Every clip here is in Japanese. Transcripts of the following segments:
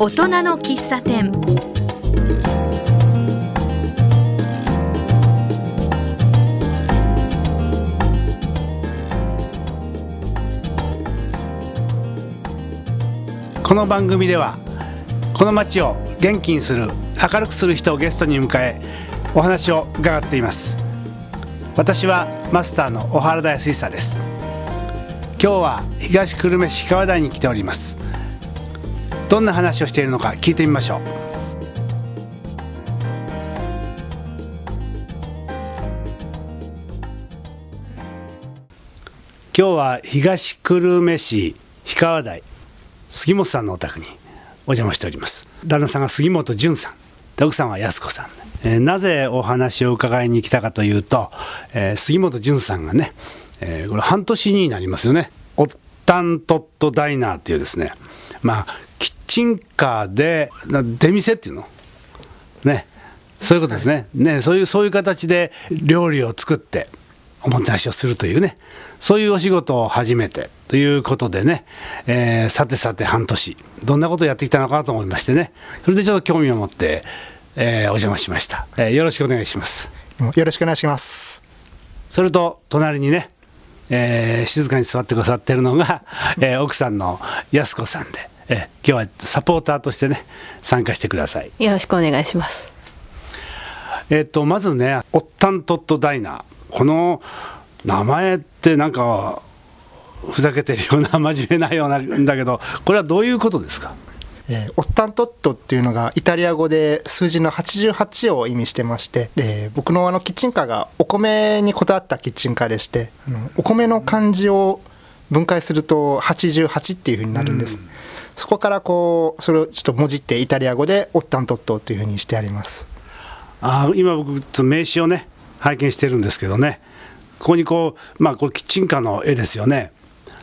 大人の喫茶店。この番組ではこの街を元気にする明るくする人をゲストに迎えお話を伺っています。私はマスターの小原田康久です。今日は東久留米市川台に来ております。どんな話をしているのか聞いてみましょう。今日は東久留米市氷川台杉本さんのお宅にお邪魔しております。旦那さんが杉本淳さん奥さんは安子さん、えーなぜお話を伺いに来たかというと、えー杉本淳さんがね、えーこれ半年になりますよね。おったんとっとダイナーっていうですね。まあキッチンカーでな出店っていうの？ね。そういうことですね。ねそういうそういう形で料理を作っておもてなしをするというね。そういうお仕事を始めてということでね、えーさてさて半年。どんなことをやってきたのかなと思いましてね。それでちょっと興味を持って、えーお邪魔しました、えーよろしくお願いします。よろしくお願いします。それと隣にね、えー静かに座ってくださってるのが、えー奥さんの安子さんで、えー今日はサポーターとしてね参加してください。よろしくお願いします。えっとまずね「おったんとっとダイナー」この名前ってなんかふざけてるような真面目なようなんだけどこれはどういうことですか？えーオッタントットっていうのがイタリア語で数字の88を意味してまして、えー僕のあのキッチンカーがお米にこだわったキッチンカーでしてあのお米の漢字を分解すると88っていうふうになるんです、そこからこうそれをちょっともじってイタリア語で「オッタントット」というふうにしてあります。あ今僕名刺をね拝見してるんですけどね。ここにこうまあこれキッチンカーの絵ですよね。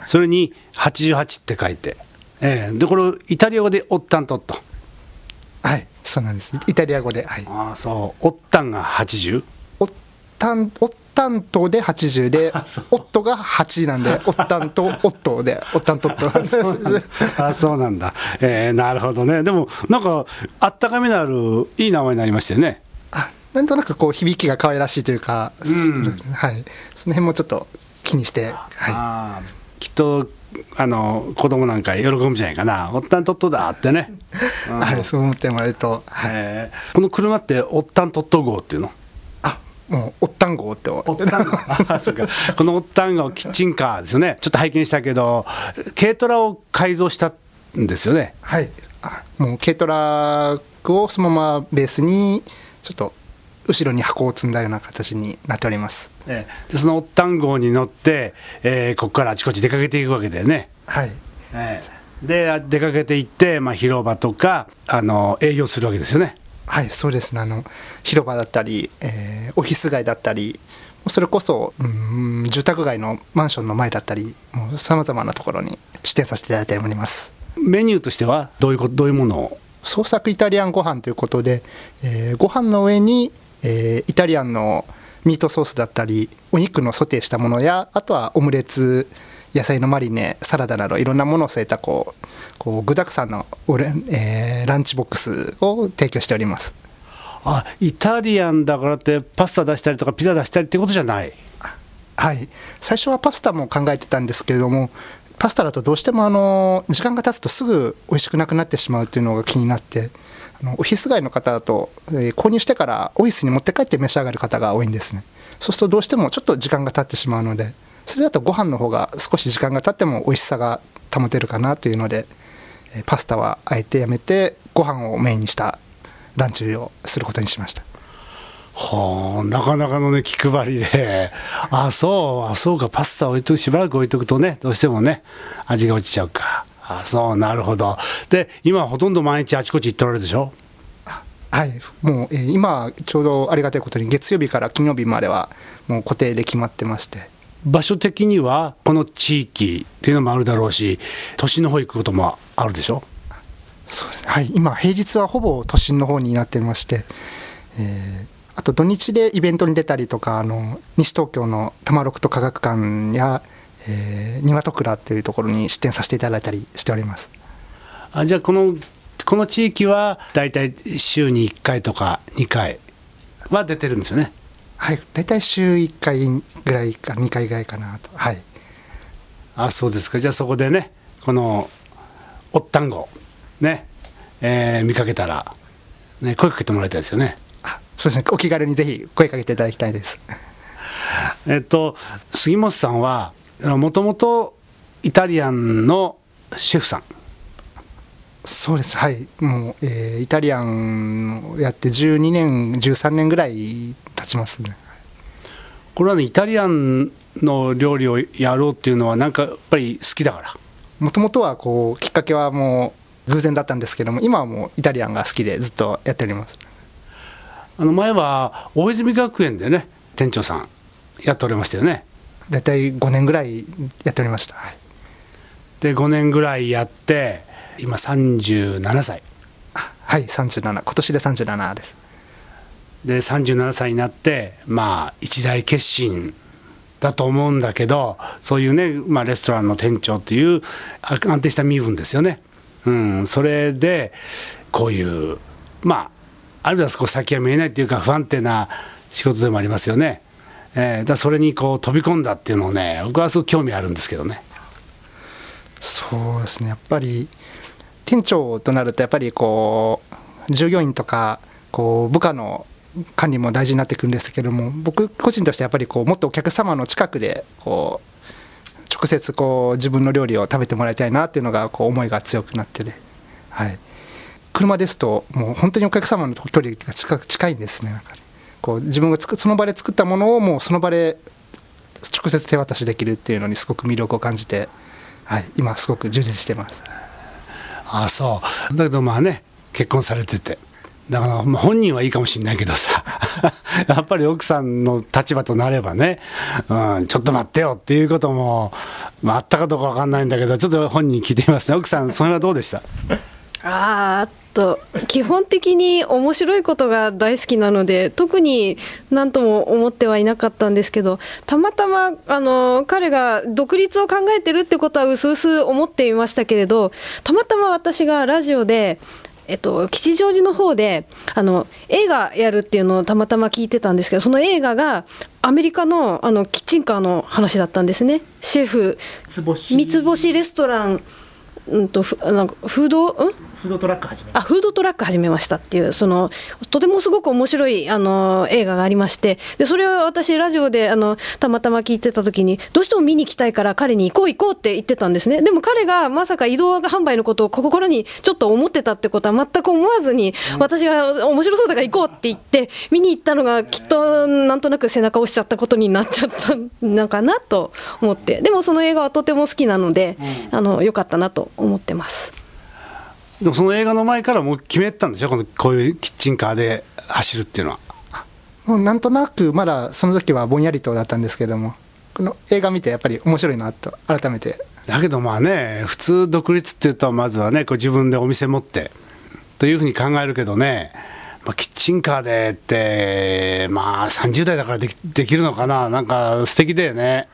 それに88って書いて、えー、でこれをイタリア語で「オッタントット」はいそうなんです。イタリア語ではい。ああそう「オッタン」が80担お担当で80で夫が8なんで お担当夫でお担当とあ そうなんだ、えー、なるほどね。でもなんかあったかみのあるいい名前になりましたよね。あなんとなくこう響きが可愛らしいというか、うん、はい、その辺もちょっと気にして、はい、きっとあの子供なんか喜ぶんじゃないかな、おったんとっとだってね、はい、そう思ってもらえると、はい、この車って、おったんとっと号っていうの？もうおったん号って。おおったん号あそうか。このおったん号キッチンカーですよね。ちょっと拝見したけど軽トラを改造したんですよね。はい。あもう軽トラックをそのままベースにちょっと後ろに箱を積んだような形になっております。えーでそのおったん号に乗って、えーここからあちこち出かけていくわけだよね。はい。ええ。で出かけて行って、まあ、広場とかあの営業するわけですよね。はいそうですね。あの広場だったり、えーオフィス街だったりそれこそ、うん、住宅街のマンションの前だったりさまざまなところに指定させていただいております。メニューとしてはどういうことどういうものを？創作イタリアンご飯ということで、えーご飯の上に、えーイタリアンのミートソースだったりお肉のソテーしたものやあとはオムレツ野菜のマリネサラダなどいろんなものを添えたこうこう具沢山のオレ、えーランチボックスを提供しております。あイタリアンだからってパスタ出したりとかピザ出したりってことじゃない？はい。最初はパスタも考えてたんですけれどもパスタだとどうしてもあの時間が経つとすぐ美味しくなくなってしまうっていうのが気になってあのオフィス街の方だと、えー購入してからオフィスに持って帰って召し上がる方が多いんですね。そうするとどうしてもちょっと時間が経ってしまうのでそれだとご飯の方が少し時間が経っても美味しさが保てるかなというので、えーパスタはあえてやめてご飯をメインにしたランチをすることにしました。はあなかなかのね気配りで。あそうあそうかパスタ置いとくしばらく置いとくとねどうしてもね味が落ちちゃうか。あそうなるほど。で今ほとんど毎日あちこち行っておられるでしょ？はい、もう、えー今ちょうどありがたいことに月曜日から金曜日まではもう固定で決まってまして場所的にはこの地域っていうのもあるだろうし都心の方行くこともあるでしょ？そうですね、はい、今平日はほぼ都心の方になってまして、えーあと土日でイベントに出たりとかあの西東京の多摩六都科学館や、えー、庭と倉っていうところに出店させていただいたりしております。あじゃあこのこの地域は大体週に1回とか2回は出てるんですよね？はい大体週1回ぐらいか2回ぐらいかなと。はい。あそうですか。じゃあそこでねこのおったんごね、えー見かけたら、ね、声かけてもらいたいですよね。あそうですね。お気軽にぜひ声かけていただきたいです。えっと杉本さんはもともとイタリアンのシェフさんそうです。はい。もう、えーイタリアンをやって12年13年ぐらい経ちますね。これはねイタリアンの料理をやろうっていうのはなんかやっぱり好きだから。もともとはこうきっかけはもう偶然だったんですけども今はもうイタリアンが好きでずっとやっております。あの前は大泉学園でね店長さんやっておりましたよね。大体5年ぐらいやっておりました、はい、で5年ぐらいやって今37歳。あはい37今年で37です。で37歳になってまあ一大決心だと思うんだけどそういうね、まあ、レストランの店長というあ安定した身分ですよね、うん、それでこういうまああるいは少し先が見えないっていうか不安定な仕事でもありますよね、えーだからそれにこう飛び込んだっていうのをね僕はすごく興味あるんですけどね。そうですねやっぱり店長となるとやっぱりこう従業員とかこう部下の管理も大事になってくるんですけども僕個人としてやっぱりこうもっとお客様の近くでこう直接こう自分の料理を食べてもらいたいなっていうのがこう思いが強くなってね、はい、車ですともう本当にお客様の距離が近近いんですねなんかねこう自分がつくその場で作ったものをもうその場で直接手渡しできるっていうのにすごく魅力を感じて、はい、今すごく充実してます。あそう。だけどまあね結婚されてて。だからま本人はいいかもしれないけどさ。やっぱり奥さんの立場となればね、うん、ちょっと待ってよっていうことも、まあ、あったかどうか分かんないんだけどちょっと本人聞いてみますね。奥さんそれはどうでした？ああと基本的に面白いことが大好きなので特に何とも思ってはいなかったんですけどたまたまあの彼が独立を考えてるってことはうすうす思っていましたけれどたまたま私がラジオでえっと、吉祥寺の方であの映画やるっていうのをたまたま聞いてたんですけどその映画がアメリカのあのキッチンカーの話だったんですね。シェフ。三つ星レストランうんとふなんかフードうん？フードトラック始めあフードトラック始めましたっていうそのとてもすごく面白いあの映画がありましてでそれを私ラジオであのたまたま聞いてた時にどうしても見に行きたいから彼に行こう行こうって言ってたんですね。でも彼がまさか移動販売のことを心にちょっと思ってたってことは全く思わずに私が面白そうだから行こうって言って見に行ったのがきっとなんとなく背中を押しちゃったことになっちゃったのかなと思って。でもその映画はとても好きなので、あの良かったなと思ってます。でもその映画の前からもう決めてたんでしょ？このこういうキッチンカーで走るっていうのは。もうなんとなくまだその時はぼんやりとだったんですけどもこの映画見てやっぱり面白いなと改めて。だけどまあね普通独立っていうとまずはねこう自分でお店持ってというふうに考えるけどね、まあ、キッチンカーでってまあ30代だからできできるのかな？なんか素敵だよね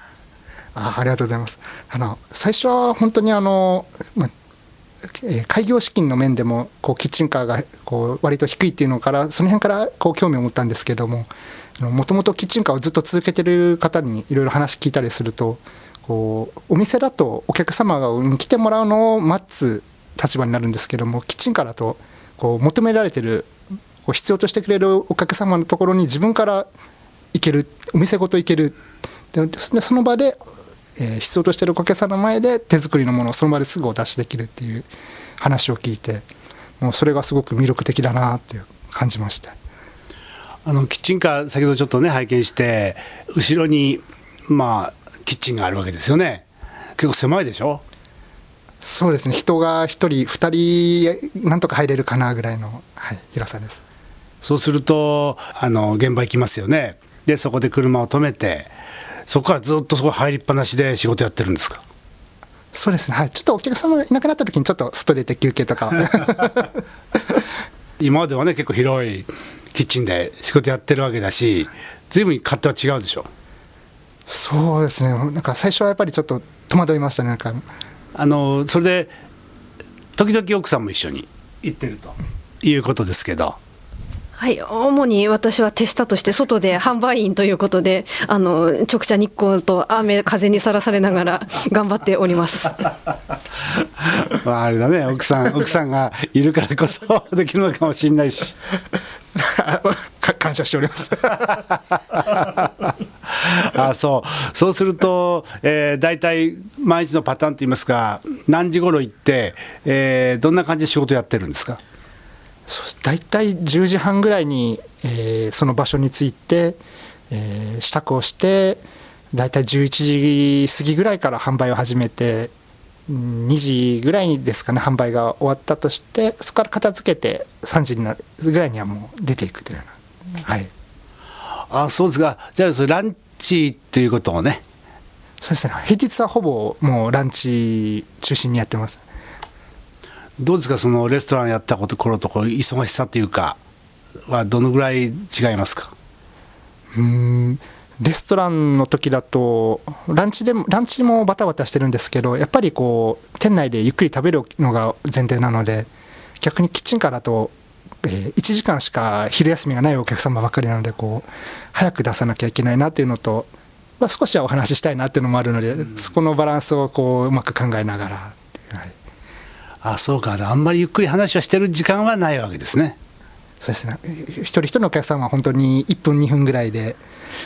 あありがとうございます。あの最初は本当にあの、まえー開業資金の面でもこうキッチンカーがこう割と低いっていうのからその辺からこう興味を持ったんですけどももともとキッチンカーをずっと続けてる方にいろいろ話聞いたりするとこうお店だとお客様に来てもらうのを待つ立場になるんですけどもキッチンカーだとこう求められてるこう必要としてくれるお客様のところに自分から行けるお店ごと行ける。でその場で、えー必要としてるお客さんの前で手作りのものをその場ですぐお出しできるっていう話を聞いてもうそれがすごく魅力的だなっていう感じましたあのキッチンカー先ほどちょっとね拝見して後ろにまあキッチンがあるわけですよね。結構狭いでしょ？そうですね。人が1人2人なんとか入れるかなぐらいの、はい、広さです。そうするとあの現場行きますよね。でそこで車を止めてそこからずっとそこ入りっぱなしで仕事やってるんですか？そうですね。はい。ちょっとお客様がいなくなった時にちょっと外出て休憩とか。今まではね結構広いキッチンで仕事やってるわけだし随分勝手は違うでしょ？そうですね。なんか最初はやっぱりちょっと戸惑いましたね。なんか。あのそれで時々奥さんも一緒に行ってるということですけど。はい、主に私は手下として外で販売員ということで、あの直射日光と雨風にさらされながら頑張っております。まああれだね、奥さん奥さんがいるからこそ できるのかもしれないし。感謝しておりますあそうそうすると、えー、大体毎日のパターンといいますか何時頃行って、えー、どんな感じで仕事やってるんですか？大体10時半ぐらいに、えー、その場所に着いて、えー、支度をして大体11時過ぎぐらいから販売を始めて2時ぐらいですかね販売が終わったとしてそこから片付けて3時になるぐらいにはもう出ていくというような。はい。あそうですがじゃあそれランチっていうことをね。そうですね。平日はほぼもうランチ中心にやってますどうですかそのレストランやったこと頃とこう忙しさっていうかはどのぐらい違いますか？うんレストランの時だとランチでもランチもバタバタしてるんですけどやっぱりこう店内でゆっくり食べるのが前提なので逆にキッチンカーだと、えー、1時間しか昼休みがないお客様ばかりなのでこう早く出さなきゃいけないなっていうのと、まあ、少しはお話ししたいなっていうのもあるので、そこのバランスをこううまく考えながら、あそうか。あんまりゆっくり話をしてる時間はないわけですね。そうですね。一人一人のお客さんは本当に1分2分ぐらいで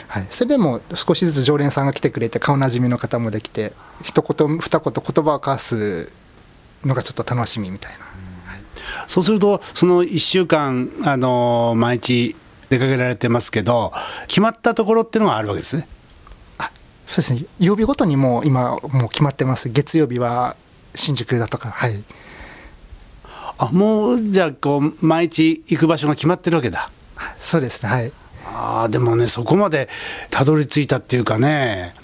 はい、それでも少しずつ常連さんが来てくれて顔なじみの方もできて一言二言言葉を交わすのがちょっと楽しみみたいな、はい、そうするとその1週間あの毎日出かけられてますけど決まったところっていうのがあるわけですね。あそうですね。曜日ごとにもう今もう決まってます。月曜日は新宿だとかはいあもうじゃあこう毎日行く場所が決まってるわけだ。そうですねはい。あでもねそこまでたどり着いたっていうかね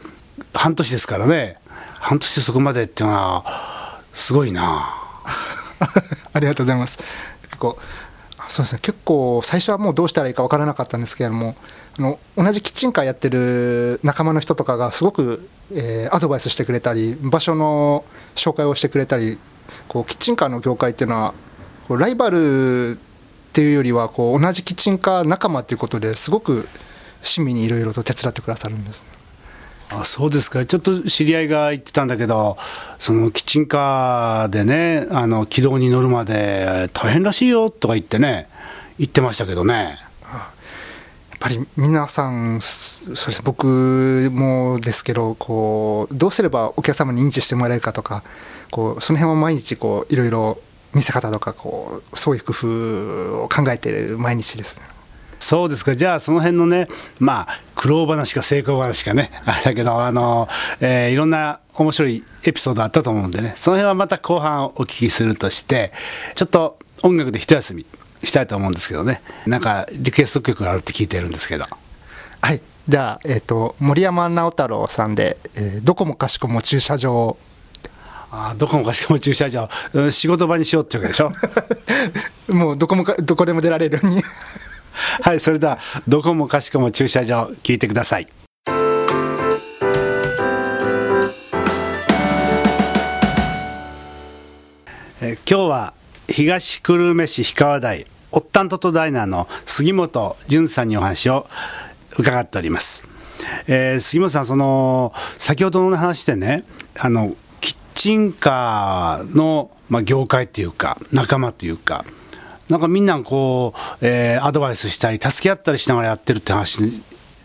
半年ですからね。半年でそこまでっていうのはすごいな。ありがとうございます。結構そうですね。結構最初はもうどうしたらいいか分からなかったんですけれどもあの同じキッチンカーやってる仲間の人とかがすごく、えー、アドバイスしてくれたり場所の紹介をしてくれたりこうキッチンカーの業界っていうのはこうライバルっていうよりはこう同じキッチンカー仲間っていうことですごく親身にいろいろと手伝ってくださるんです、あそうですかちょっと知り合いが言ってたんだけどそのキッチンカーでねあの軌道に乗るまで大変らしいよとか言ってね言ってましたけどね。ぱり皆さんそうです。僕もですけどこうどうすればお客様に認知してもらえるかとかこうその辺は毎日こういろいろ見せ方とかこうそういう工夫を考えている毎日ですね。そうですか。じゃあその辺のねまあ苦労話か成功話かね。あれだけどあの、えー、いろんな面白いエピソードあったと思うんでね。その辺はまた後半お聞きするとしてちょっと音楽で一休み。したいと思うんですけどね。なんかリクエスト曲があるって聞いてるんですけど。はい。じゃあ、えーと、森山直太朗さんで、えー「どこもかしこも駐車場」あどこもかしこも駐車場、仕事場にしようってわけでしょ？もうどこもかどこでも出られるように。はいそれではどこもかしこも駐車場聞いてください。え今日は東久留米市氷川台オッタントトダイナーの杉本淳さんにお話を伺っております、えー、杉本さんその先ほどの話でねあのキッチンカーの、まあ、業界っていうか仲間というかなんかみんなこう、えー、アドバイスしたり助け合ったりしながらやってるって話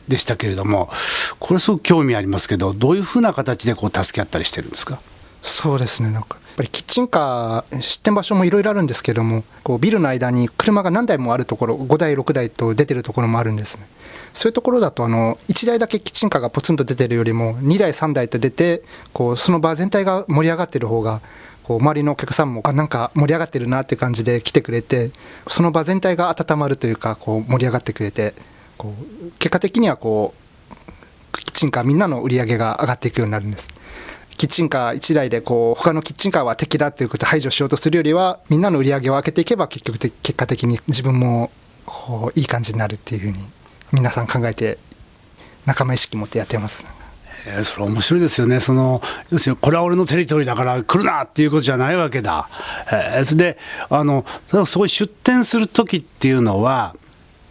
でしたけれどもこれすごく興味ありますけどどういうふうな形でこう助け合ったりしてるんですか？そうですね。なんかぱりキッチンカー出店場所もいろいろあるんですけどもこうビルの間に車が何台もあるところ5台6台と出てるところもあるんですね。そういうところだとあの1台だけキッチンカーがポツンと出てるよりも2台3台と出てこうその場全体が盛り上がってる方がこう周りのお客さんもあなんか盛り上がってるなっていう感じで来てくれてその場全体が温まるというかこう盛り上がってくれてこう結果的にはこうキッチンカーみんなの売り上げが上がっていくようになるんです。キッチンカー1台でこう他のキッチンカーは敵だっていうことを排除しようとするよりはみんなの売り上げを上げていけば結局結果的に自分もこういい感じになるっていうふうに皆さん考えて仲間意識持ってやってます。えー、それ面白いですよね、その要するにこれは俺のテリトリーだから来るなっていうことじゃないわけだ、えー、それであのそこに出店する時っていうのは、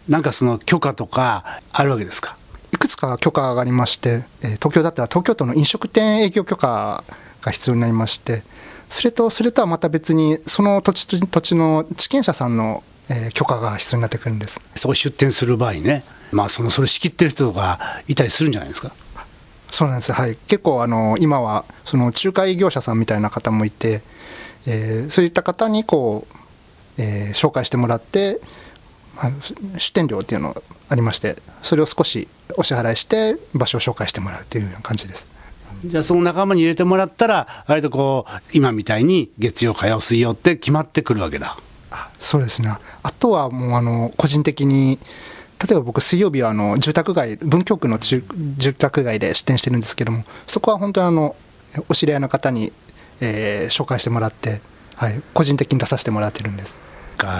なんかその許可とかあるわけですか？つか許可がありまして、えー、東京だったら東京都の飲食店営業許可が必要になりまして、それとそれとはまた別に、その土地土地の地権者さんの、えー、許可が必要になってくるんです。そこ出店する場合ね、まあ、そのそれ仕切ってる人とかいたりするんじゃないですか？そうなんです。はい、結構あの今はその仲介業者さんみたいな方もいて、えー、そういった方にこう、えー、紹介してもらって、まあ、出店料っていうのがありましてそれを少しお支払いして場所を紹介してもらうというような感じです。じゃあその仲間に入れてもらったら割とこう今みたいに月曜火曜水曜って決まってくるわけだ。そうですね。あとはもうあの個人的に例えば僕、水曜日はあの住宅街、文京区の住宅街で出店してるんですけども、そこは本当にあのお知り合いの方に、えー、紹介してもらって、はい、個人的に出させてもらってるんです。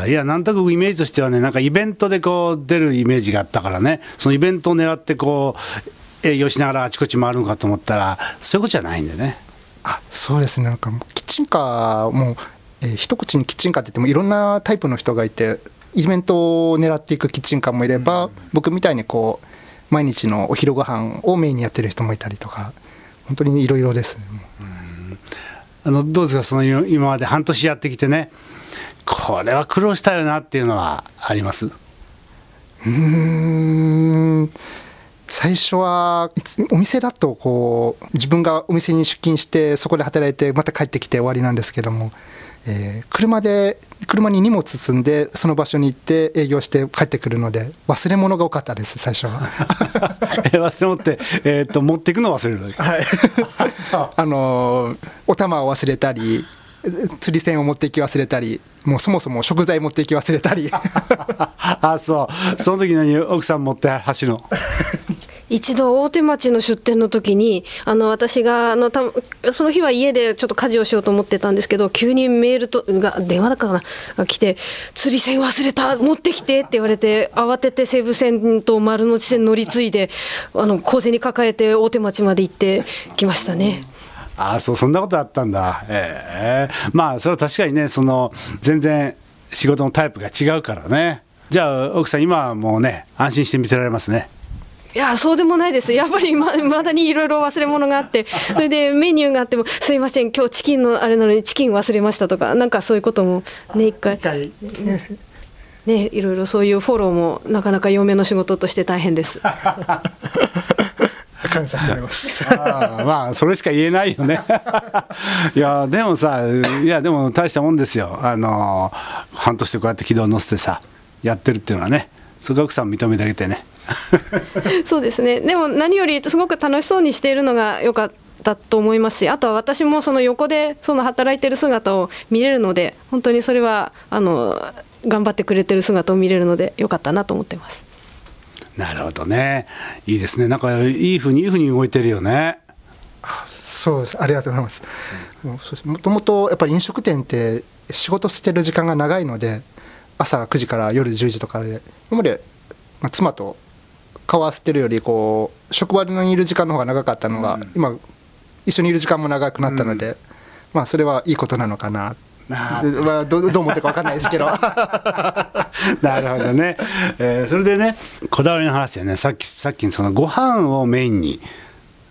いや、なんとなくイメージとしてはね、なんかイベントでこう出るイメージがあったからね、そのイベントを狙ってこう、営業しながらあちこち回るのかと思ったら、そういうことじゃないんでね。あそうですね、なんかキッチンカーも、えー、一口にキッチンカーって言っても、いろんなタイプの人がいて、イベントを狙っていくキッチンカーもいれば、僕みたいにこう毎日のお昼ご飯をメインにやってる人もいたりとか本当にいろいろです、あのどうですか？その今まで半年やってきてねこれは苦労したよなっていうのはあります？うん。最初はお店だとこう自分がお店に出勤してそこで働いてまた帰ってきて終わりなんですけどもえー、車で車に荷物積んでその場所に行って営業して帰ってくるので忘れ物が多かったです最初は。忘れ物って、えー、っと持っていくの忘れるはい。あのお玉を忘れたり釣り銭を持っていき忘れたりもうそもそも食材持っていき忘れたり。あそう。その時何奥さん持って走るの？一度大手町の出店の時にあの私があのたその日は家でちょっと家事をしようと思ってたんですけど急にメールとが電話だからが来て「釣り銭忘れた持ってきて」って言われて慌てて西武線と丸の内線乗り継いであの小銭抱えて大手町まで行ってきましたね。ああそうそんなことあったんだ。ええー、まあそれは確かにねその全然仕事のタイプが違うからね。じゃあ奥さん今はもうね安心して見せられますね。いやそうでもないです、やっぱりままだにいろいろ忘れ物があって、それでメニューがあっても、すいません、今日チキンのあれなのに、チキン忘れましたとか、なんかそういうこともね、一回。ね、いろいろそういうフォローもなかなか嫁の仕事として大変です。感謝しております。あまあそれしか言えないよね。いやでもさいやでも大したもんですよ。あの半年でこうやって軌道乗せてさやってるっていうのはね。それが奥さん認めてあげてね。そうですね。でも何よりすごく楽しそうにしているのが良かったと思いますしあとは私もその横でその働いてる姿を見れるので本当にそれはあの頑張ってくれてる姿を見れるので良かったなと思ってます。なるほどね。いいですね。なんかいいふうにいいふうに動いてるよね。そうです。ありがとうございます。もともとやっぱり飲食店って仕事してる時間が長いので朝9時から夜10時とかで今まで、まあ、妻と顔合わせてるよりこう職場にいる時間の方が長かったのが、うん、今一緒にいる時間も長くなったので、うん、まあそれはいいことなのかなまあ、どどう思ってか分かんないですけど。なるほどね、えー、それでねこだわりの話でね。さっきさっきそのご飯をメインに、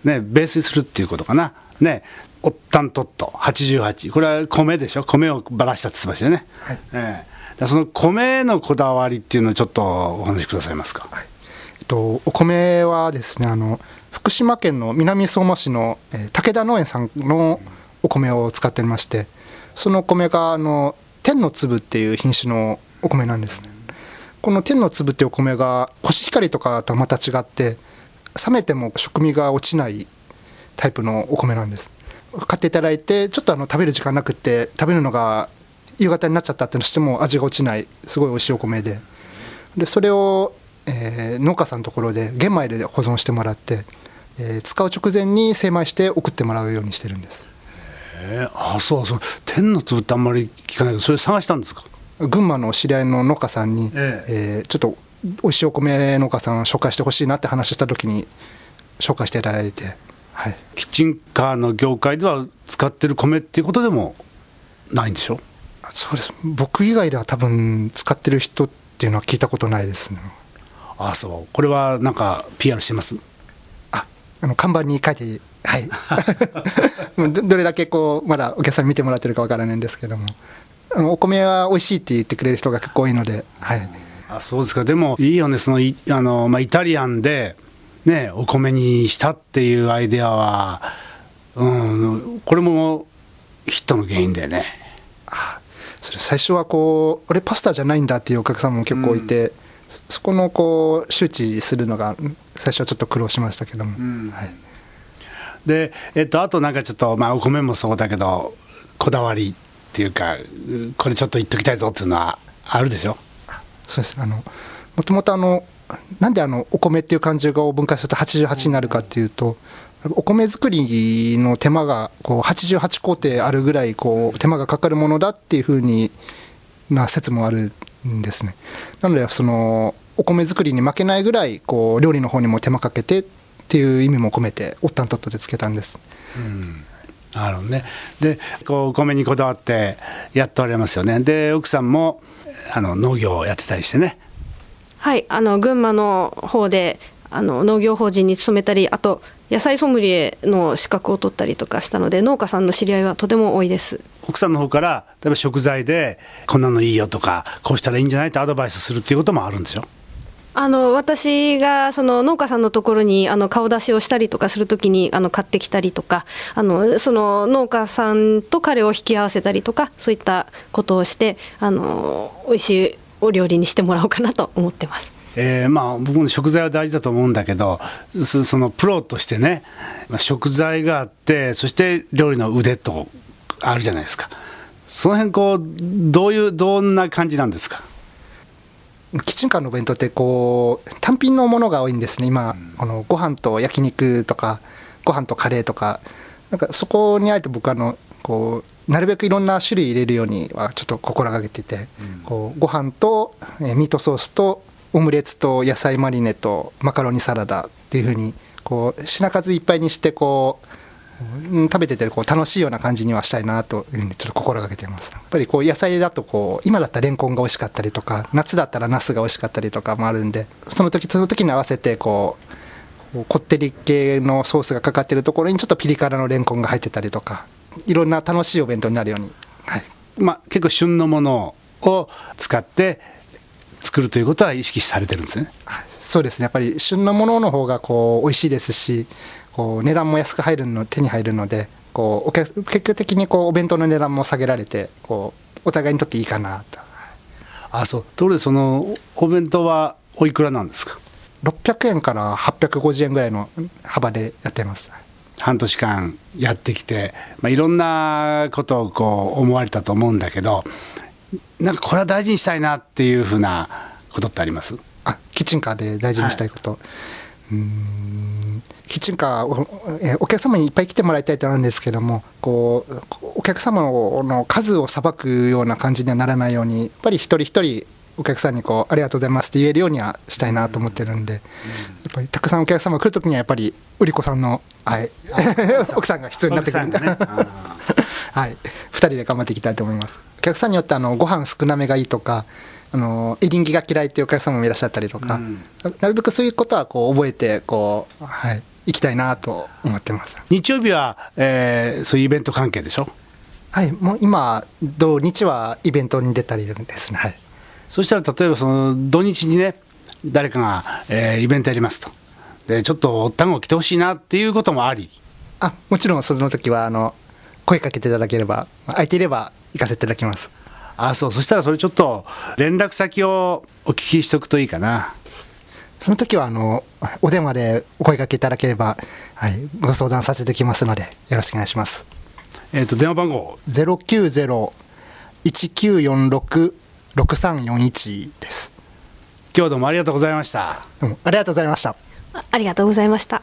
ね、ベースにするっていうことかな。ね。おったんとっと88これは米でしょ？米をばらしたって言ってましたよね、はい。えー、その米のこだわりっていうのをちょっとお話しくださいますか、はい。と、お米はですねあの福島県の南相馬市の、えー、武田農園さんのお米を使っておりましてその米があの天の粒っていう品種のお米なんですね。この天の粒っていうお米がコシヒカリとかとはまた違って冷めても食味が落ちないタイプのお米なんです。買っていただいてちょっとあの食べる時間なくって食べるのが夕方になっちゃったってのしても味が落ちないすごい美味しいお米で。でそれをえー、農家さんのところで玄米で保存してもらって、えー、使う直前に精米して送ってもらうようにしてるんです。へえあそうそう。天の粒ってあんまり聞かないけどそれ探したんですか？群馬の知り合いの農家さんに、ええ。えー、ちょっと美味しいお米農家さん紹介してほしいなって話した時に紹介していただいて、はい、キッチンカーの業界では使ってる米っていうことでもないんでしょ？そうです。僕以外では多分使ってる人っていうのは聞いたことないですね。あそう。これはなんか PR してます？ああの看板に書いてはい。どどれだけこうまだお客さんに見てもらってるかわからないんですけども。お米は美味しいって言ってくれる人が結構多いので、はい、あそうですか。でもいいよね。そのいあの、まあ、イタリアンで、ね、お米にしたっていうアイデアは、うん、これもヒットの原因だよね。あそれ最初はこう俺パスタじゃないんだっていうお客さんも結構いて、そそこのこう周知するのが最初はちょっと苦労しましたけども、はい、で、えっと、あとなんかちょっと、まあ、お米もそうだけどこだわりっていうかこれちょっと言っときたいぞっていうのはあるでしょ？そうです。あのもともとあのなんであのお米っていう漢字が分解すると88になるかっていうとお米作りの手間がこう88工程あるぐらいこう手間がかかるものだっていうふうにな説もあるんですね。なのでそのお米作りに負けないぐらいこう料理の方にも手間かけてっていう意味も込めておったんとっとでつけたんです。なるほどね。でこうお米にこだわってやっておられますよね。で奥さんもあの農業をやってたりしてね。はい。あの群馬の方であの農業法人に勤めたりあと野菜ソムリエの資格を取ったりとかしたので農家さんの知り合いはとても多いです。奥さんの方から例えば食材でこんなのいいよとかこうしたらいいんじゃないってアドバイスするっていうこともあるんでしょあの私がその農家さんのところにあの顔出しをしたりとかするときにあの買ってきたりとかあのその農家さんと彼を引き合わせたりとかそういったことをしてあの美味しいお料理にしてもらおうかなと思ってます。えーまあ、僕も食材は大事だと思うんだけどそのプロとしてね食材があってそして料理の腕とあるじゃないですかその辺こうどういうどんな感じなんですか？キッチンカーのお弁当ってこう単品のものが多いんですね今、このご飯と焼肉とかご飯とカレーとか。なんかそこにあえて僕あのこうなるべくいろんな種類入れるようにはちょっと心がけていて、こうご飯とえーミートソースとオムレツと野菜マリネとマカロニサラダっていうふうにこう品数いっぱいにしてこううん食べててこう楽しいような感じにはしたいなというふうにちょっと心がけています。やっぱりこう野菜だとこう今だったらレンコンが美味しかったりとか夏だったらナスが美味しかったりとかもあるんでその時その時に合わせてこうこうこってり系のソースがかかってるところにちょっとピリ辛のレンコンが入ってたりとかいろんな楽しいお弁当になるように、はい、まあ、結構旬のものを使って作るということは意識されてるんですね。はい。そうですね。やっぱり旬のものの方がこう美味しいですしこう値段も安く入るの手に入るのでこうお客結局的にこうお弁当の値段も下げられてこうお互いにとっていいかなと。あそう。ところでそのお弁当はおいくらなんですか？600円から850円ぐらいの幅でやってます。半年間やってきて、まあ、いろんなことをこう思われたと思うんだけどなんかこれは大事にしたいなっていうふうなことってあります？あキッチンカーで大事にしたいこと、うーんキッチンカーおえお客様にいっぱい来てもらいたいとなんですけどもこうお客様の数をさばくような感じにはならないようにやっぱり一人一人お客さんにこうありがとうございますって言えるようにはしたいなと思ってるんで、やっぱりたくさんお客様来るときにはやっぱり売り子さんの、はい、奥さんが必要になってくるんで、ね。はい、2人で頑張っていきたいと思います。お客さんによってあのご飯少なめがいいとかあのエリンギが嫌いっていうお客様もいらっしゃったりとか、うん。ななるべくそういうことはこう覚えてこう、はい、行きたいなと思ってます。日曜日は、えーそういうイベント関係でしょ？はいもう今土日はイベントに出たりですね。はいそしたら例えばその土日にね誰かが、えーイベントやりますと。でちょっと単語来てほしいなっていうこともあり。あもちろんその時はあの声かけていただければ空いていれば行かせていただきます。あそう。そしたらそれちょっと連絡先をお聞きしておくといいかな。その時はあのお電話でお声かけいただければ、はい、ご相談させてきますのでよろしくお願いします。えっ、と電話番号090-1946-6341です。今日どうもありがとうございました。どうもありがとうございました。あありがとうございました。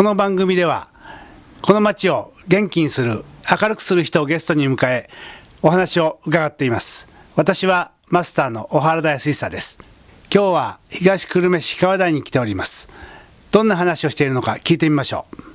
この番組ではこの街を元気にする明るくする人をゲストに迎えお話を伺っています。私はマスターの小原田康久です。今日は東久留米市川台に来ております。どんな話をしているのか聞いてみましょう。